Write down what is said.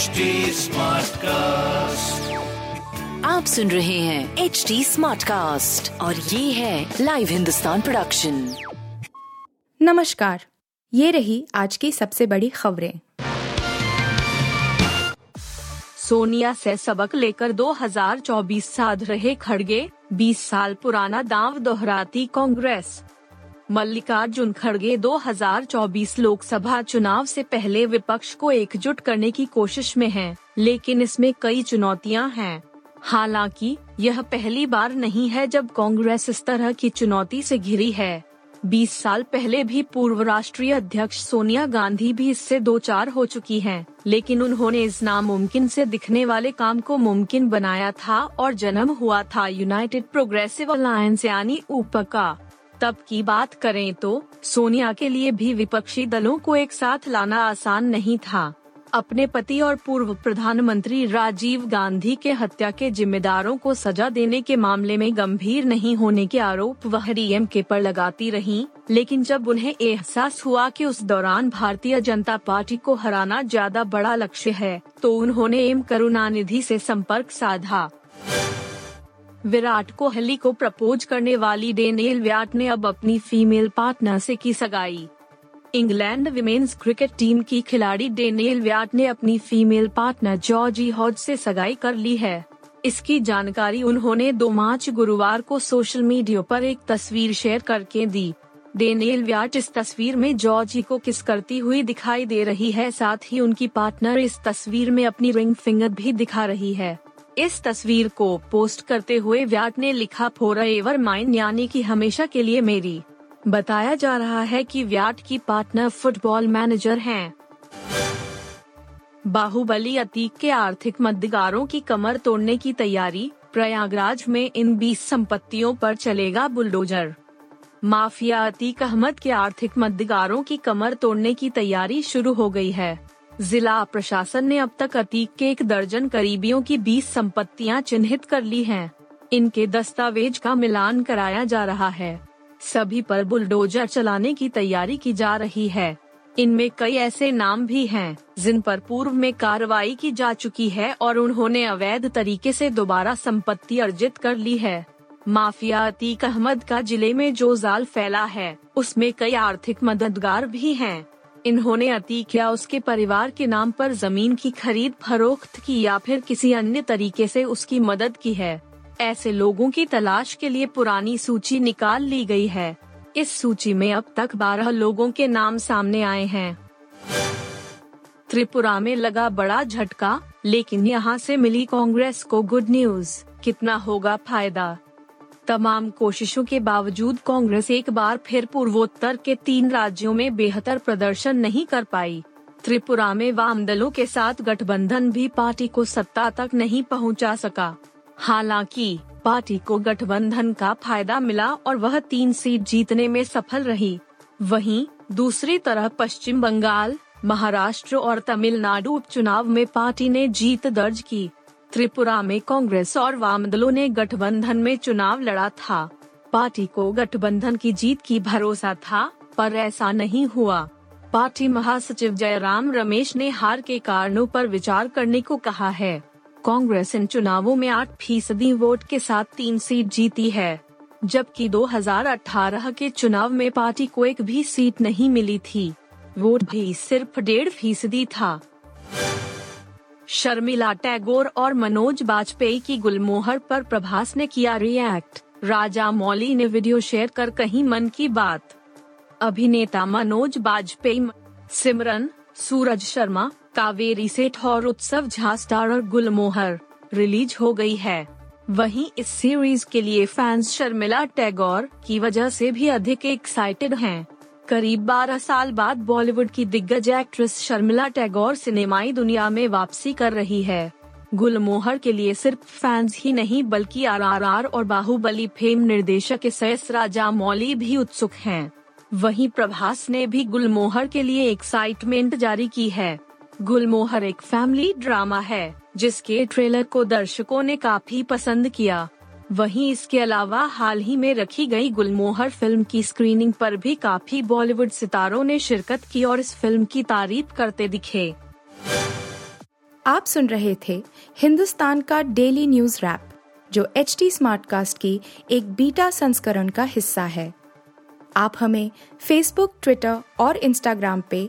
HD cast आप सुन रहे हैं एच डी स्मार्ट कास्ट और ये है लाइव हिंदुस्तान प्रोडक्शन नमस्कार ये रही आज की सबसे बड़ी खबरें। सोनिया से सबक लेकर 2024 साध रहे खड़गे 20 साल पुराना दांव दोहराती कांग्रेस। मल्लिकार्जुन खड़गे 2024 लोकसभा चुनाव से पहले विपक्ष को एकजुट करने की कोशिश में हैं, लेकिन इसमें कई चुनौतियाँ हैं। हालाँकि यह पहली बार नहीं है जब कांग्रेस इस तरह की चुनौती से घिरी है। 20 साल पहले भी पूर्व राष्ट्रीय अध्यक्ष सोनिया गांधी भी इससे दो चार हो चुकी हैं, लेकिन उन्होंने इस नामुमकिन से दिखने वाले काम को मुमकिन बनाया था और जन्म हुआ था यूनाइटेड प्रोग्रेसिव अलायंस यानी ऊपर का। तब की बात करें तो सोनिया के लिए भी विपक्षी दलों को एक साथ लाना आसान नहीं था। अपने पति और पूर्व प्रधानमंत्री राजीव गांधी के हत्या के जिम्मेदारों को सजा देने के मामले में गंभीर नहीं होने के आरोप वह डीएमके पर लगाती रहीं, लेकिन जब उन्हें एहसास हुआ कि उस दौरान भारतीय जनता पार्टी को हराना ज़्यादा बड़ा लक्ष्य है तो उन्होंने एम करुणानिधि से संपर्क साधा। विराट कोहली को प्रपोज करने वाली डेनियल व्याट ने अब अपनी फीमेल पार्टनर से की सगाई। इंग्लैंड विमेन्स क्रिकेट टीम की खिलाड़ी डेनियल व्याट ने अपनी फीमेल पार्टनर जॉर्जी हॉज से सगाई कर ली है। इसकी जानकारी उन्होंने दो मार्च गुरुवार को सोशल मीडिया पर एक तस्वीर शेयर करके दी। डेनियल व्याट इस तस्वीर में जॉर्जी को किस करती हुई दिखाई दे रही है, साथ ही उनकी पार्टनर इस तस्वीर में अपनी रिंग फिंगर भी दिखा रही है। इस तस्वीर को पोस्ट करते हुए व्याट ने लिखा फोर एवर माइन यानी कि हमेशा के लिए मेरी। बताया जा रहा है कि व्याट की पार्टनर फुटबॉल मैनेजर हैं। बाहुबली अतीक के आर्थिक मदगारों की कमर तोड़ने की तैयारी, प्रयागराज में इन 20 संपत्तियों पर चलेगा बुलडोजर। माफिया अतीक अहमद के आर्थिक मदगारों की कमर तोड़ने की तैयारी शुरू हो गई है। जिला प्रशासन ने अब तक अतीक के एक दर्जन करीबियों की 20 संपत्तियाँ चिन्हित कर ली हैं। इनके दस्तावेज़ का मिलान कराया जा रहा है सभी पर बुलडोजर चलाने की तैयारी की जा रही है इनमें कई ऐसे नाम भी हैं, जिन पर पूर्व में कार्रवाई की जा चुकी है और उन्होंने अवैध तरीके से दोबारा संपत्ति अर्जित कर ली है माफिया अतीक अहमद का ज़िले में जो जाल फैला है उसमें कई आर्थिक मददगार भी हैं। इन्होंने अतीक या उसके परिवार के नाम पर ज़मीन की खरीद, फरोख्त की या फिर किसी अन्य तरीके से उसकी मदद की है। ऐसे लोगों की तलाश के लिए पुरानी सूची निकाल ली गई है। इस सूची में अब तक 12 लोगों के नाम सामने आए हैं। त्रिपुरा में लगा बड़ा झटका, लेकिन यहाँ से मिली कांग्रेस को गुड न्यूज़। कितना होगा फ़ायदा? तमाम कोशिशों के बावजूद कांग्रेस एक बार फिर पूर्वोत्तर के तीन राज्यों में बेहतर प्रदर्शन नहीं कर पाई। त्रिपुरा में वाम दलों के साथ गठबंधन भी पार्टी को सत्ता तक नहीं पहुँचा सका। हालाँकि, पार्टी को गठबंधन का फ़ायदा मिला और वह तीन सीट जीतने में सफल रही। वहीं, दूसरी तरह पश्चिम बंगाल, महाराष्ट्र और तमिलनाडु उपचुनाव में पार्टी ने जीत दर्ज की। त्रिपुरा में कांग्रेस और वाम दलों ने गठबंधन में चुनाव लड़ा था। पार्टी को गठबंधन की जीत की भरोसा था, पर ऐसा नहीं हुआ। पार्टी महासचिव जयराम रमेश ने हार के कारणों पर विचार करने को कहा है। कांग्रेस इन चुनावों में आठ फ़ीसदी वोट के साथ तीन सीट जीती है, जबकि 2018 के चुनाव में पार्टी को एक भी सीट नहीं मिली थी। वोट भी सिर्फ़ डेढ़ फ़ीसदी था। शर्मिला टैगोर और मनोज बाजपेयी की गुलमोहर पर प्रभास ने किया रिएक्ट राजा मौली ने वीडियो शेयर कर कही मन की बात। अभिनेता मनोज बाजपेयी, सिमरन, सूरज शर्मा, कावेरी सेठ और उत्सव झा स्टारर गुलमोहर। रिलीज़ हो गई है। वहीं इस सीरीज़ के लिए फैंस शर्मिला टैगोर की वजह से भी अधिक एक्साइटेड हैं। करीब 12 साल बाद बॉलीवुड की दिग्गज एक्ट्रेस शर्मिला टैगोर सिनेमाई दुनिया में वापसी कर रही है। गुलमोहर के लिए सिर्फ़ फैंस ही नहीं, बल्कि आरआरआर और बाहुबली फेम निर्देशक एस राजा मौली भी उत्सुक हैं। वहीं प्रभास ने भी गुलमोहर के लिए एक्साइटमेंट जारी की है। गुलमोहर एक फैमिली ड्रामा है, जिसके ट्रेलर को दर्शकों ने काफ़ी पसंद किया। वहीं इसके अलावा हाल ही में रखी गई गुलमोहर फ़िल्म की स्क्रीनिंग पर भी काफ़ी बॉलीवुड सितारों ने शिरकत की और इस फ़िल्म की तारीफ़ करते दिखे। आप सुन रहे थे हिंदुस्तान का डेली न्यूज़ रैप, जो एच टी स्मार्टकास्ट की एक बीटा संस्करण का हिस्सा है। आप हमें फेसबुक ट्विटर और इंस्टाग्राम पे